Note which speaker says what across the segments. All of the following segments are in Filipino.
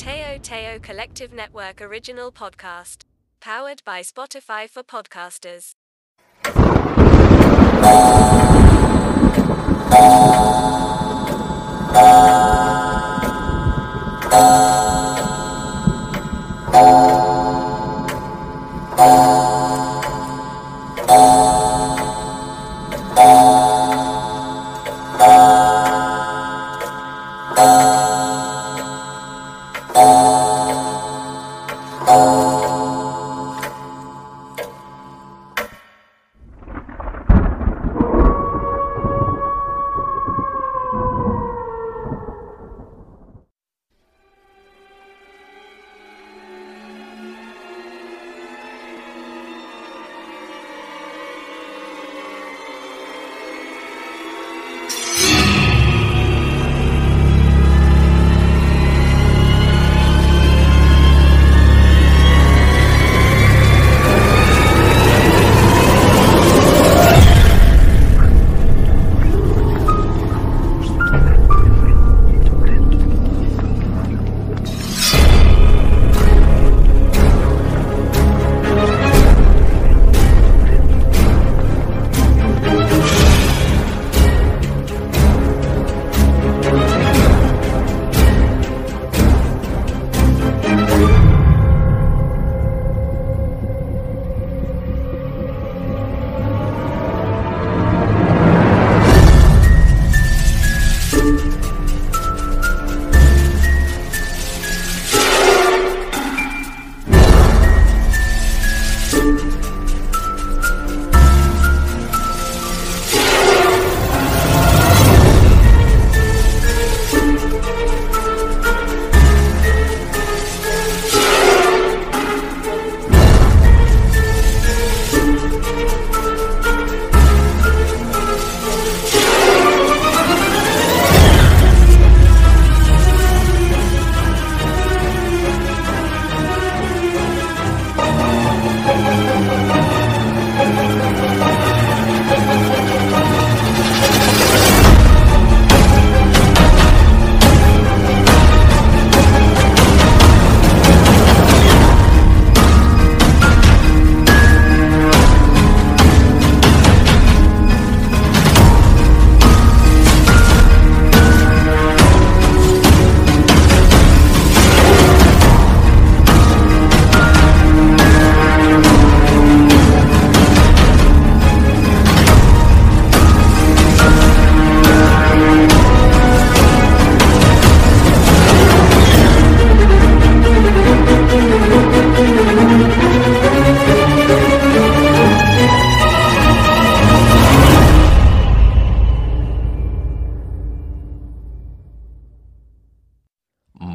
Speaker 1: Teo Teo Collective Network original podcast. Powered by Spotify for podcasters.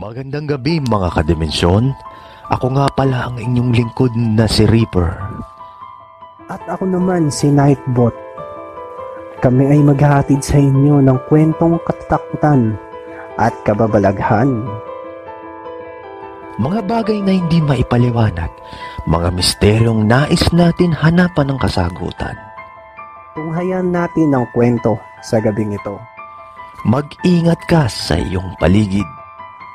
Speaker 2: Magandang gabi mga kadimensyon. Ako nga pala ang inyong lingkod na si Reaper.
Speaker 3: At ako naman si Nightbot. Kami ay maghahatid sa inyo ng kwentong katatakutan at kababalaghan.
Speaker 2: Mga bagay na hindi maipaliwanag, mga misteryong nais natin hanapan ng kasagutan.
Speaker 3: Tunghayan natin ang kwento sa gabing ito.
Speaker 2: Mag-ingat ka sa iyong paligid.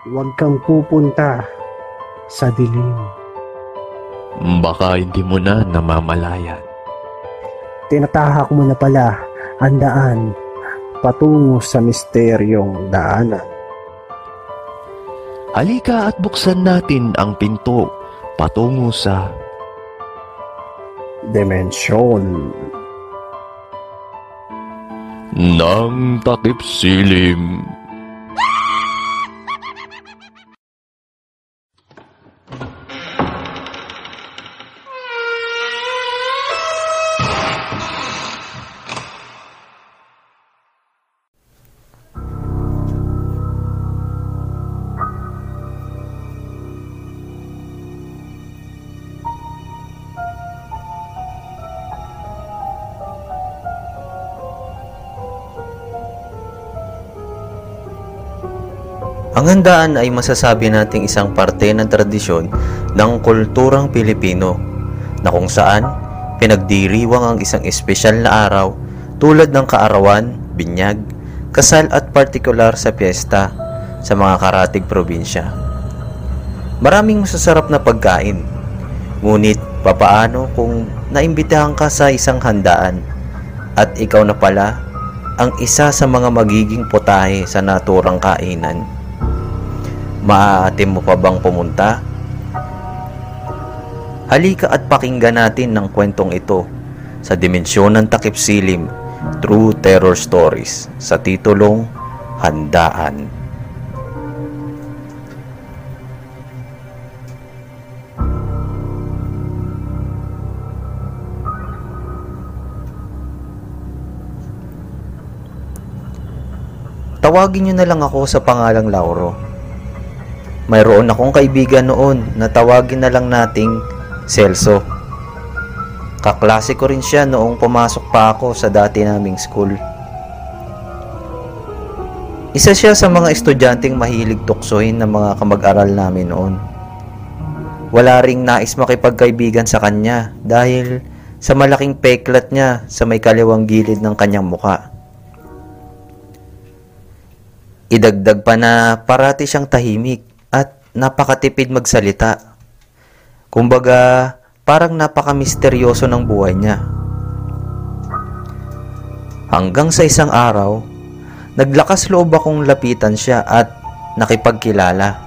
Speaker 3: Huwag kang pupunta sa dilim.
Speaker 2: Baka hindi mo na namamalayan.
Speaker 3: Tinatahak mo na pala ang daan patungo sa misteryong daanan.
Speaker 2: Halika at buksan natin ang pinto patungo sa
Speaker 3: Dimensyon.
Speaker 2: Nang takip silim.
Speaker 4: Handaan ay masasabi nating isang parte ng tradisyon ng kulturang Pilipino na kung saan pinagdiriwang ang isang espesyal na araw tulad ng kaarawan, binyag, kasal at partikular sa piyesta sa mga karatig probinsya. Maraming masasarap na pagkain. Ngunit papaano kung naimbitahan ka sa isang handaan at ikaw na pala ang isa sa mga magiging putahe sa naturang kainan? Maaatim mo pa bang pumunta? Halika at pakinggan natin ng kwentong ito sa dimensyon ng takip silim True Terror Stories sa titulong Handaan. Tawagin niyo na lang ako sa pangalang Lauro. Mayroon akong kaibigan noon na tawagin na lang nating Celso. Kaklase ko rin siya noong pumasok pa ako sa dati naming school. Isa siya sa mga estudyanteng mahilig tuksohin ng mga kamag-aral namin noon. Wala ring nais makipagkaibigan sa kanya dahil sa malaking peklat niya sa may kaliwang gilid ng kanyang muka. Idagdag pa na parati siyang tahimik napakatipid magsalita. Kumbaga, parang napaka-misteryoso ng buhay niya. Hanggang sa isang araw, naglakas loob akong lapitan siya at nakipagkilala.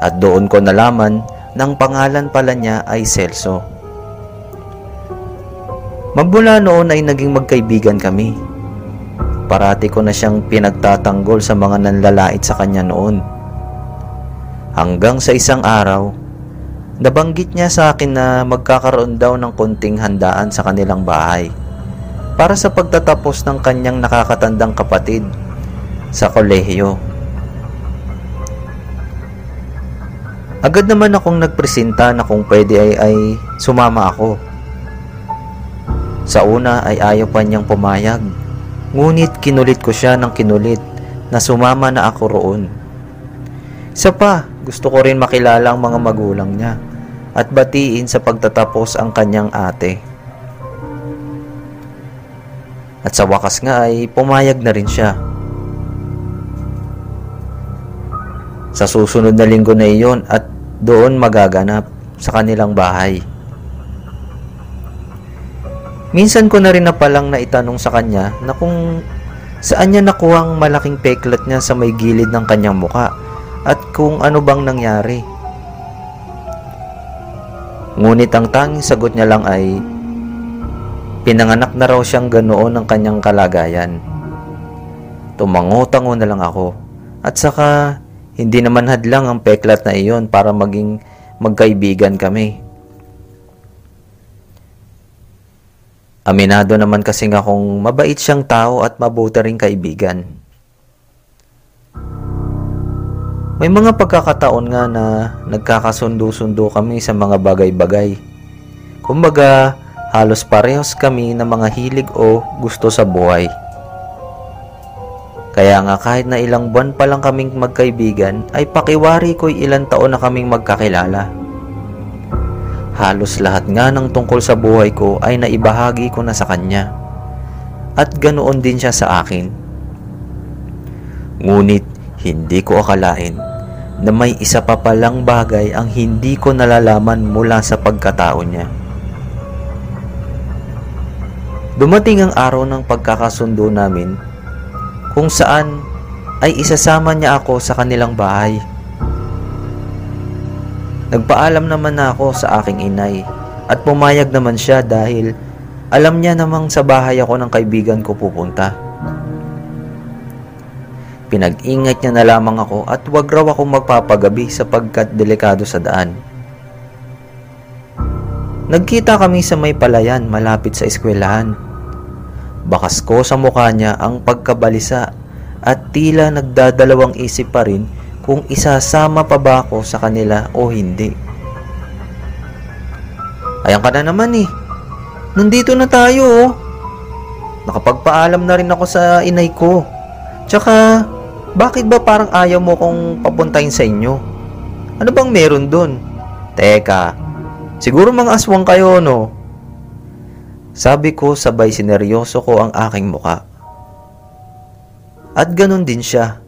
Speaker 4: At doon ko nalaman ng pangalan pala niya ay Celso. Magmula noon ay naging magkaibigan kami. Parati ko na siyang pinagtatanggol sa mga nanlalait sa kanya noon. Hanggang sa isang araw, nabanggit niya sa akin na magkakaroon daw ng konting handaan sa kanilang bahay para sa pagtatapos ng kanyang nakakatandang kapatid sa kolehiyo. Agad naman akong nagpresenta na kung pwede ay, ay sumama ako. Sa una ay ayaw pa niyang pumayag Ngunit kinulit ko siya ng kinulit na sumama na ako roon. Isa pa, gusto ko rin makilala ang mga magulang niya at batiin sa pagtatapos ang kanyang ate. At sa wakas nga ay pumayag na rin siya. Sa susunod na linggo na iyon at doon magaganap sa kanilang bahay. Minsan ko na rin na palang naitanong sa kanya na kung saan niya nakuha ang malaking peklat niya sa may gilid ng kanyang muka at kung ano bang nangyari. Ngunit ang tanging sagot niya lang ay pinanganak na raw siyang ganoon ang kanyang kalagayan. Tumango-tango na lang ako at saka hindi naman hadlang ang peklat na iyon para maging magkaibigan kami. Aminado naman kasi nga kung mabait siyang tao at mabuti ring kaibigan. May mga pagkakataon nga na nagkakasundo-sundo kami sa mga bagay-bagay. Kumbaga, halos parehas kami ng mga hilig o gusto sa buhay. Kaya nga kahit na ilang buwan pa lang kaming magkaibigan, ay pakiwari ko'y ilang taon na kaming magkakilala. Halos lahat nga ng tungkol sa buhay ko ay naibahagi ko na sa kanya. At ganoon din siya sa akin. Ngunit hindi ko akalain na may isa pa palang bagay ang hindi ko nalalaman mula sa pagkatao niya. Dumating ang araw ng pagkakasundo namin kung saan ay isasama niya ako sa kanilang bahay. Nagpaalam naman na ako sa aking inay at pumayag naman siya dahil alam niya namang sa bahay ako ng kaibigan ko pupunta. Pinag-ingat niya na lamang ako at wag raw akong magpapagabi sapagkat delikado sa daan. Nagkita kami sa may palayan malapit sa eskwelahan. Bakas ko sa mukha niya ang pagkabalisa at tila nagdadalawang isip pa rin kung isasama pa ba ako sa kanila o hindi. Ayan ka na naman eh. Nandito na tayo oh. Nakapagpaalam na rin ako sa inay ko. Tsaka, bakit ba parang ayaw mo kong papuntahin sa inyo? Ano bang meron dun? Teka, siguro mga aswang kayo no? Sabi ko sabay sineryoso ko ang aking muka. At ganun din siya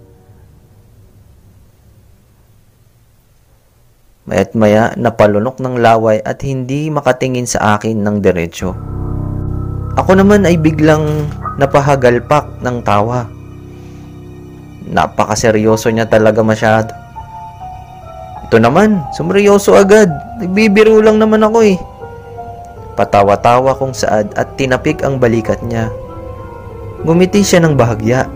Speaker 4: Maya't maya napalunok ng laway at hindi makatingin sa akin ng diretsyo. Ako naman ay biglang napahagalpak ng tawa. Napakaseryoso niya talaga masyado. Ito naman, sumryoso agad. Nagbibiro lang naman ako eh. Patawa-tawa kong saad at tinapik ang balikat niya. Gumiti siya ng bahagya.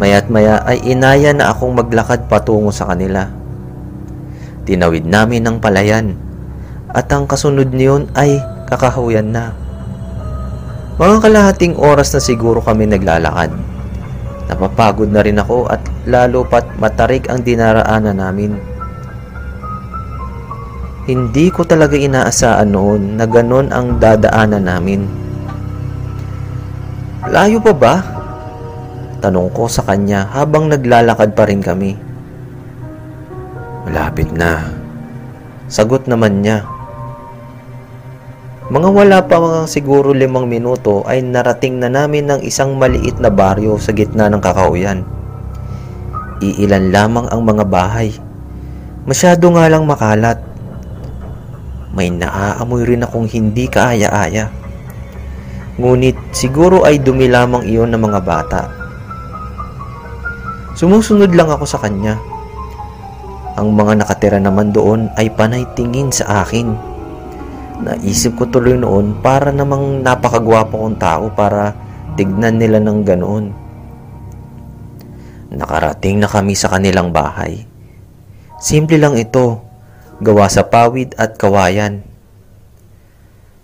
Speaker 4: Maya't maya ay inaya na akong maglakad patungo sa kanila. Tinawid namin ng palayan at ang kasunod niyon ay kakahuyan na. Mga kalahating oras na siguro kami naglalakad. Napapagod na rin ako at lalo pat matarik ang dinaraanan namin. Hindi ko talaga inaasahan noon na ganon ang dadaanan namin. Layo pa ba? Tanong ko sa kanya habang naglalakad pa rin kami. Malapit na. Sagot naman niya. Mga wala pa mga siguro limang minuto ay narating na namin ng isang maliit na baryo sa gitna ng kakauyan. Iilan lamang ang mga bahay. Masyado nga lang makalat. May naaamoy rin akong hindi kaaya-aya. Ngunit siguro ay dumi lamang iyon ng mga bata. Sumusunod lang ako sa kanya. Ang mga nakatira naman doon ay panay tingin sa akin. Naisip ko tuloy noon para namang napakagwapo kong tao para tignan nila ng ganoon. Nakarating na kami sa kanilang bahay. Simple lang ito, gawa sa pawid at kawayan.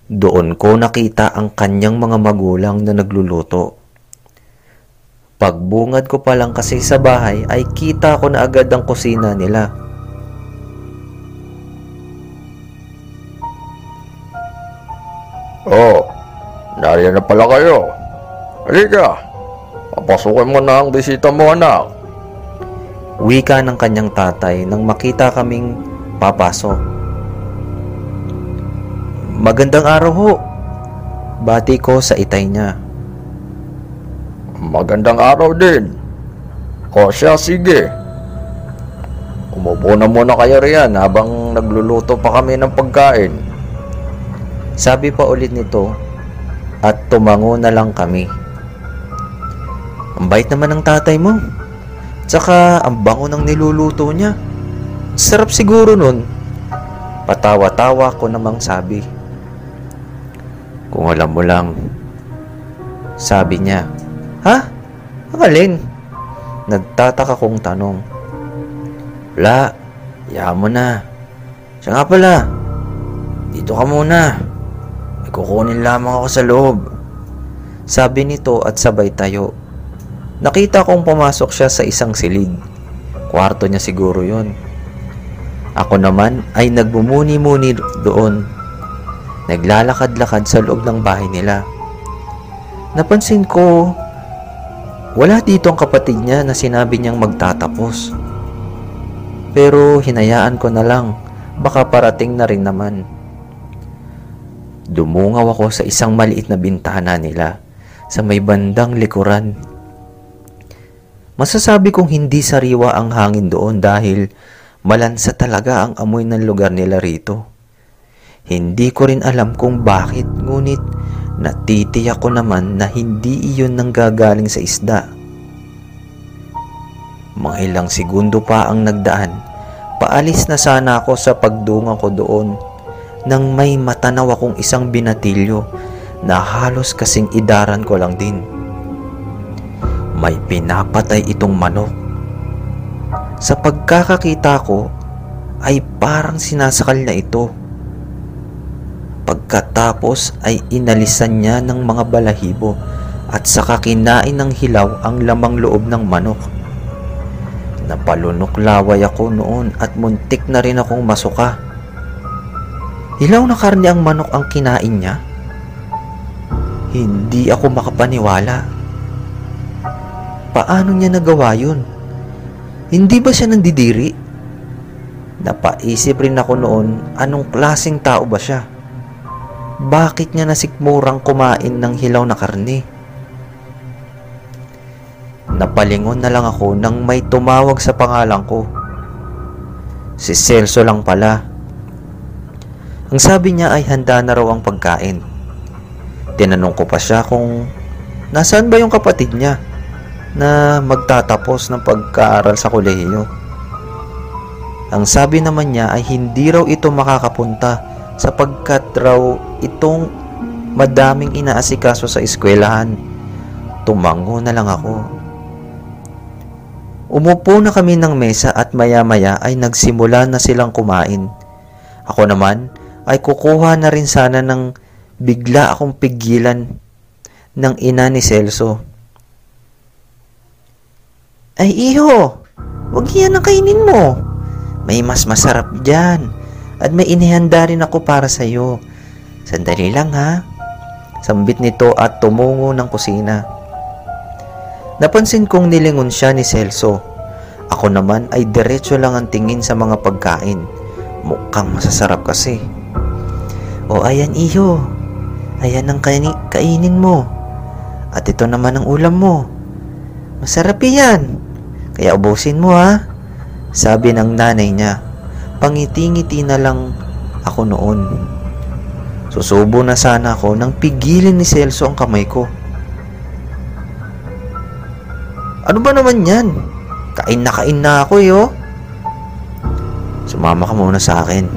Speaker 4: Doon ko nakita ang kanyang mga magulang na nagluluto. Pagbungad ko pa lang kasi sa bahay ay kita ko na agad ang kusina nila.
Speaker 5: Nariyan na pala kayo. Halika, papasukin mo na ang bisita mo anak.
Speaker 4: Wika ng kanyang tatay nang makita kaming papasok. Magandang araw ho. Bati ko sa itay niya.
Speaker 5: Magandang araw din. O siya, sige. Umupo na muna kayo riyan habang nagluluto pa kami ng pagkain.
Speaker 4: Sabi pa ulit nito at tumango na lang kami. Ang bait naman ng tatay mo. Tsaka ang bango ng niluluto niya. Sarap siguro nun. Patawa-tawa ko namang sabi. Kung alam mo lang. Sabi niya. Ha? Ang alin? Nagtataka kong tanong. Wala. Iyahan mo na. Siya nga pala. Dito ka muna. Kukunin lamang ako sa loob. Sabi nito at sabay tayo. Nakita kong pumasok siya sa isang silid. Kwarto niya siguro yon. Ako naman ay nagbumuni-muni doon. Naglalakad-lakad sa loob ng bahay nila. Napansin ko, wala dito ang kapatid niya na sinabi niyang magtatapos. Pero hinayaan ko na lang, baka parating na rin naman. Dumungaw ako sa isang maliit na bintana nila sa may bandang likuran. Masasabi kong hindi sariwa ang hangin doon dahil malansa talaga ang amoy ng lugar nila rito. Hindi ko rin alam kung bakit ngunit natitiyak ko naman na hindi iyon nanggagaling sa isda. Mga ilang segundo pa ang nagdaan, paalis na sana ako sa pagdunga ko doon nang may matanaw akong isang binatilyo na halos kasing idaran ko lang din. May pinapatay itong manok. Sa pagkakakita ko ay parang sinasakal na ito. Pagkatapos ay inalisan niya ng mga balahibo at saka kinain ng hilaw ang lamang loob ng manok. Napalunok laway ako noon at muntik na rin akong masuka. Hilaw na karne ang manok ang kinain niya? Hindi ako makapaniwala. Paano niya nagawa yun? Hindi ba siya nandidiri? Napaisip rin ako noon anong klaseng tao ba siya? Bakit niya nasikmurang kumain ng hilaw na karne? Napalingon na lang ako nang may tumawag sa pangalan ko. Si Celso lang pala. Ang sabi niya ay handa na raw ang pagkain. Tinanong ko pa siya kung nasaan ba yung kapatid niya na magtatapos ng pagkaaral sa kolehiyo. Ang sabi naman niya ay hindi raw ito makakapunta sapagkat raw itong madaming inaasikaso sa eskwelahan. Tumango na lang ako. Umupo na kami ng mesa at maya-maya ay nagsimula na silang kumain. Ako naman ay kukuha na rin sana ng bigla akong pigilan ng ina ni Celso. Ay iho, wag yan ang kainin mo. May mas masarap dyan. At may inihanda rin ako para sa'yo. Sandali lang ha. Sambit nito at tumungo ng kusina. Napansin kong nilingon siya ni Celso. Ako naman ay diretso lang ang tingin sa mga pagkain. Mukhang masasarap kasi. O ayan iho. Ayan ang kaini- kainin mo. At ito naman ang ulam mo. Masarap yan. Kaya ubusin mo ha. Sabi ng nanay niya. Pangiti-ngiti na lang ako noon. Susubo na sana ako nang pigilin ni Celso ang kamay ko. Ano ba naman yan? Kain na kain na ako eh oh. Sumama ka muna sa akin.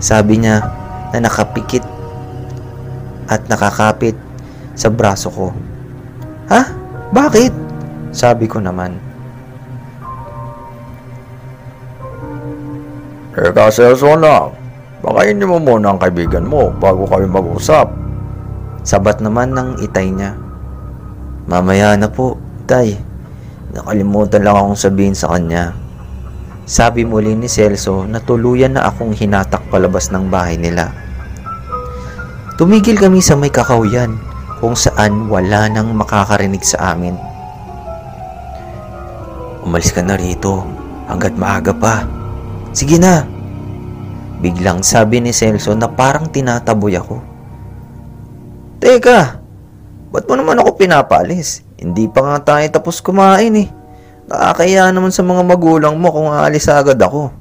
Speaker 4: Sabi niya na nakapikit at nakakapit sa braso ko. Ha? Bakit? Sabi ko naman.
Speaker 5: Teka, Celso na. Pakainin mo muna ang kaibigan mo bago kayo mag-usap.
Speaker 4: Sabat naman ng itay niya. Mamaya na po, tay. Nakalimutan lang akong sabihin sa kanya. Sabi muli ni Celso na tuluyan na akong hinatak palabas ng bahay nila. Tumigil kami sa may kakauyan kung saan wala nang makakarinig sa amin. Umalis ka na rito hanggat maaga pa. Sige na. Biglang sabi ni Celso na parang tinataboy ako. Teka, ba't mo naman ako pinapalis? Hindi pa nga tayo tapos kumain eh. Nakakaya naman sa mga magulang mo kung aalis agad ako.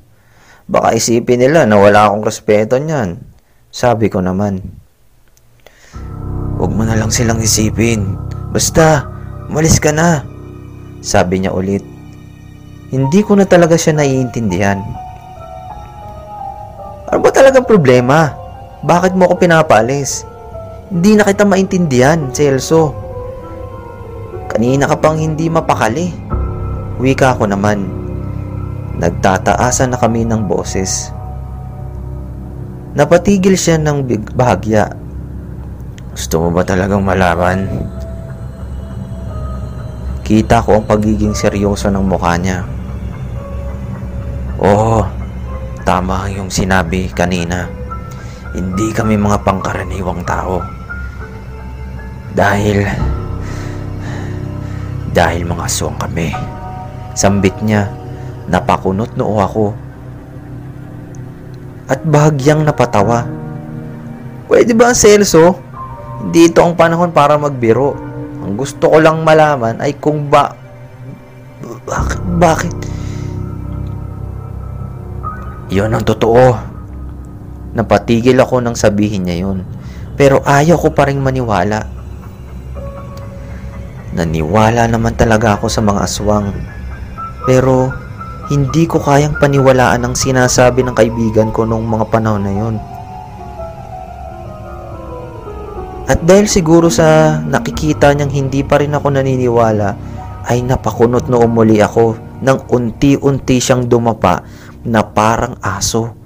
Speaker 4: Baka isipin nila na wala akong respeto niyan. Sabi ko naman. Huwag mo na lang silang isipin. Basta, umalis ka na. Sabi niya ulit. Hindi ko na talaga siya naiintindihan. Ano ba talagang problema? Bakit mo ako pinapaalis? Hindi na kita maintindihan, Celso. Kanina ka pang hindi mapakali. Wika ko naman. Nagtataasan na kami ng boses. Napatigil siya ng bahagya. Gusto mo ba talagang malaman? Kita ko ang pagiging seryoso ng mukha niya. Oo, tama ang yung sinabi kanina. Hindi kami mga pangkaraniwang tao. Dahil... Dahil mga aswang kami. Sambit niya, napakunot noo ako. At bahagyang napatawa. Pwede ba, Celso? Hindi ito ang panahon para magbiro. Ang gusto ko lang malaman ay kung ba... Bakit? Bakit? Yon ang totoo. Napatigil ako nang sabihin niya yon. Pero ayaw ko pa rin maniwala. Naniwala naman talaga ako sa mga aswang. Pero hindi ko kayang paniwalaan ang sinasabi ng kaibigan ko noong mga panahon na yon. At dahil siguro sa nakikita niyang hindi pa rin ako naniniwala, ay napakunot na umuli ako nang unti-unti siyang dumapa na parang aso.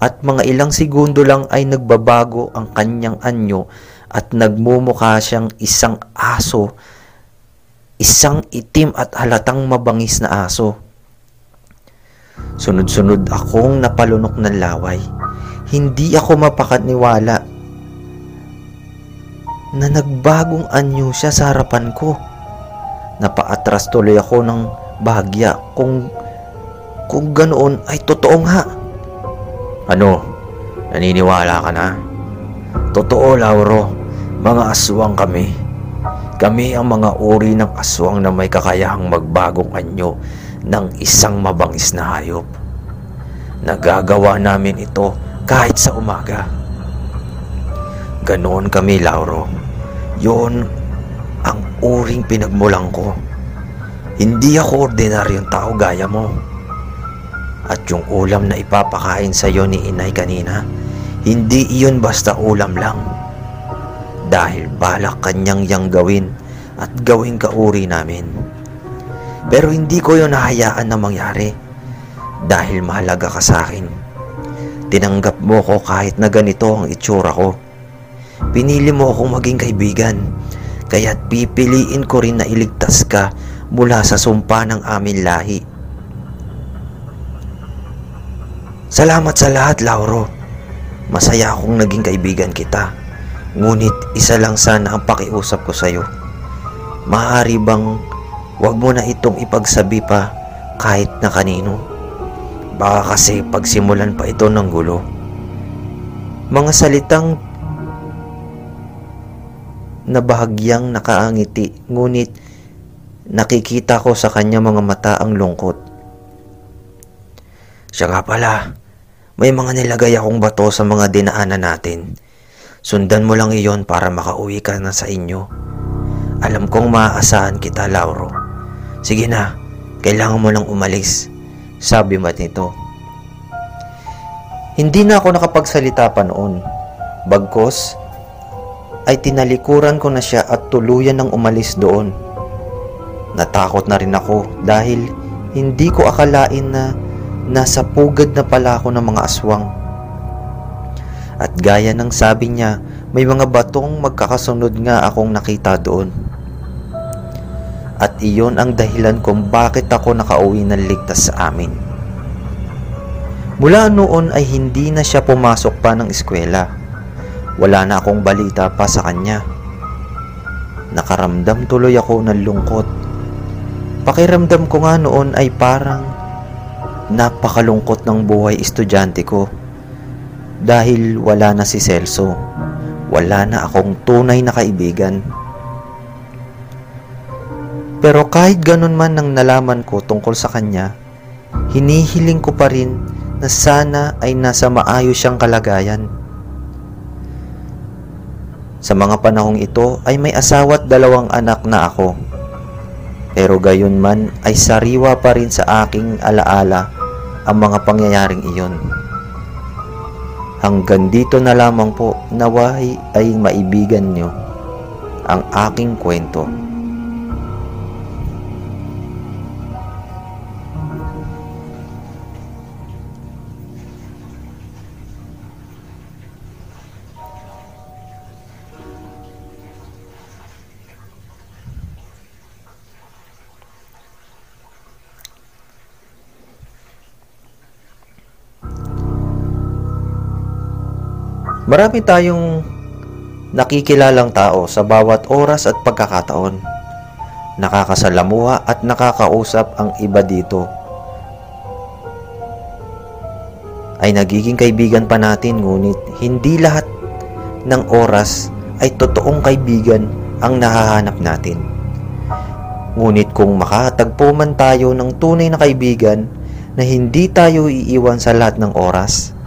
Speaker 4: At mga ilang segundo lang ay nagbabago ang kanyang anyo at nagmumukha siyang isang aso. Isang itim at halatang mabangis na aso. Sunod-sunod akong napalunok ng laway. Hindi ako mapakaniwala na nagbagong anyo siya sa harapan ko. Napaatras tuloy ako ng bahagya kung kung ganoon ay totoo nga. Ano? Naniniwala ka na? Totoo, Lauro. Mga aswang kami. Kami ang mga uri ng aswang na may kakayahang magbagong anyo ng isang mabangis na hayop. Nagagawa namin ito kahit sa umaga. Ganoon kami, Lauro. Yun ang uring pinagmulang ko. Hindi ako ordinaryong tao gaya mo. At yung ulam na ipapakain sa iyo ni inay kanina, hindi iyon basta ulam lang. Dahil balak kanyang yang gawin at gawing kauri namin. Pero hindi ko yun nahayaan na mangyari dahil mahalaga ka sa akin. Tinanggap mo ko kahit na ganito ang itsura ko. Pinili mo akong maging kaibigan, kaya't pipiliin ko rin na iligtas ka mula sa sumpa ng aming lahi. Salamat sa lahat, Lauro. Masaya akong naging kaibigan kita. Ngunit isa lang sana ang pakiusap ko sa'yo. Maaari bang wag mo na itong ipagsabi pa kahit na kanino? Baka kasi pagsimulan pa ito ng gulo. Mga salitang na bahagyang nakaangiti ngunit nakikita ko sa kanya mga mata ang lungkot. Siya nga pala, may mga nilagay akong bato sa mga dinaanan natin. Sundan mo lang iyon para makauwi ka na sa inyo. Alam kong maaasahan kita, Lauro. Sige na, kailangan mo lang umalis. Sabi mat nito. Hindi na ako nakapagsalita pa noon. Bagkos, ay tinalikuran ko na siya at tuluyan ng umalis doon. Natakot na rin ako dahil hindi ko akalain na nasa pugad na pala ako ng mga aswang. At gaya ng sabi niya, may mga batong magkakasunod nga akong nakita doon. At iyon ang dahilan kung bakit ako nakauwi ng ligtas sa amin. Mula noon ay hindi na siya pumasok pa ng eskwela. Wala na akong balita pa sa kanya. Nakaramdam tuloy ako ng lungkot. Pakiramdam ko nga noon ay parang napakalungkot ng buhay estudyante ko. Dahil wala na si Celso. Wala na akong tunay na kaibigan. Pero kahit ganun man ang nalaman ko tungkol sa kanya, hinihiling ko pa rin na sana ay nasa maayos siyang kalagayan. Sa mga panahong ito ay may asawa at dalawang anak na ako. Pero gayon man ay sariwa pa rin sa aking alaala ang mga pangyayaring iyon. Hanggang dito na lamang po nawahi ay maibigan nyo ang aking kwento. Marami tayong nakikilalang tao sa bawat oras at pagkakataon. Nakakasalamuha at nakakausap ang iba dito. Ay nagiging kaibigan pa natin ngunit hindi lahat ng oras ay totoong kaibigan ang nahahanap natin. Ngunit kung makatagpo man tayo ng tunay na kaibigan na hindi tayo iiwan sa lahat ng oras,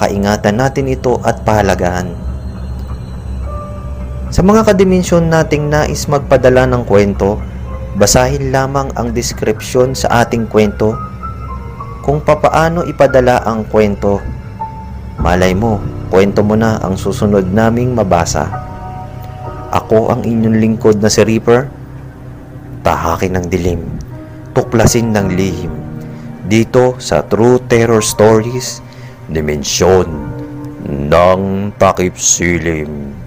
Speaker 4: pakaingatan natin ito at pahalagahan. Sa mga kadimensyon nating nais magpadala ng kwento, basahin lamang ang description sa ating kwento kung papaano ipadala ang kwento. Malay mo, kwento mo na ang susunod naming mabasa. Ako ang inyong lingkod na si Reaper. Tahakin ng dilim, tuklasin ng lihim. Dito sa True Terror Stories, dimensyon ng takip silim.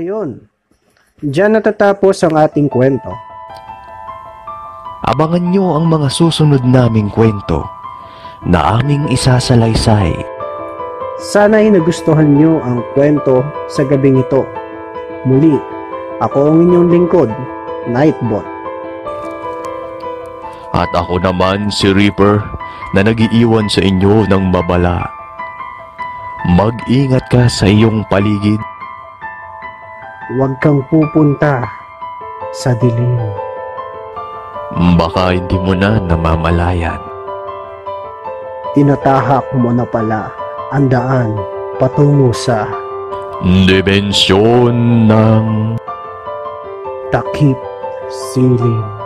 Speaker 3: Ayun, Diyan natatapos ang ating kwento.
Speaker 2: Abangan nyo ang mga susunod naming kwento na aming isasalaysay.
Speaker 3: Sana'y nagustuhan nyo ang kwento sa gabing ito. Muli, ako ang inyong lingkod, Nightbot.
Speaker 2: At ako naman si Reaper na nagiiwan sa inyo ng babala. Mag-ingat ka sa iyong paligid.
Speaker 3: Huwag kang pupunta sa dilim.
Speaker 2: Baka hindi mo na namamalayan.
Speaker 3: Tinatahak mo na pala ang daan patungo sa
Speaker 2: Dimensyon ng
Speaker 3: takip silim.